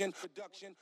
production.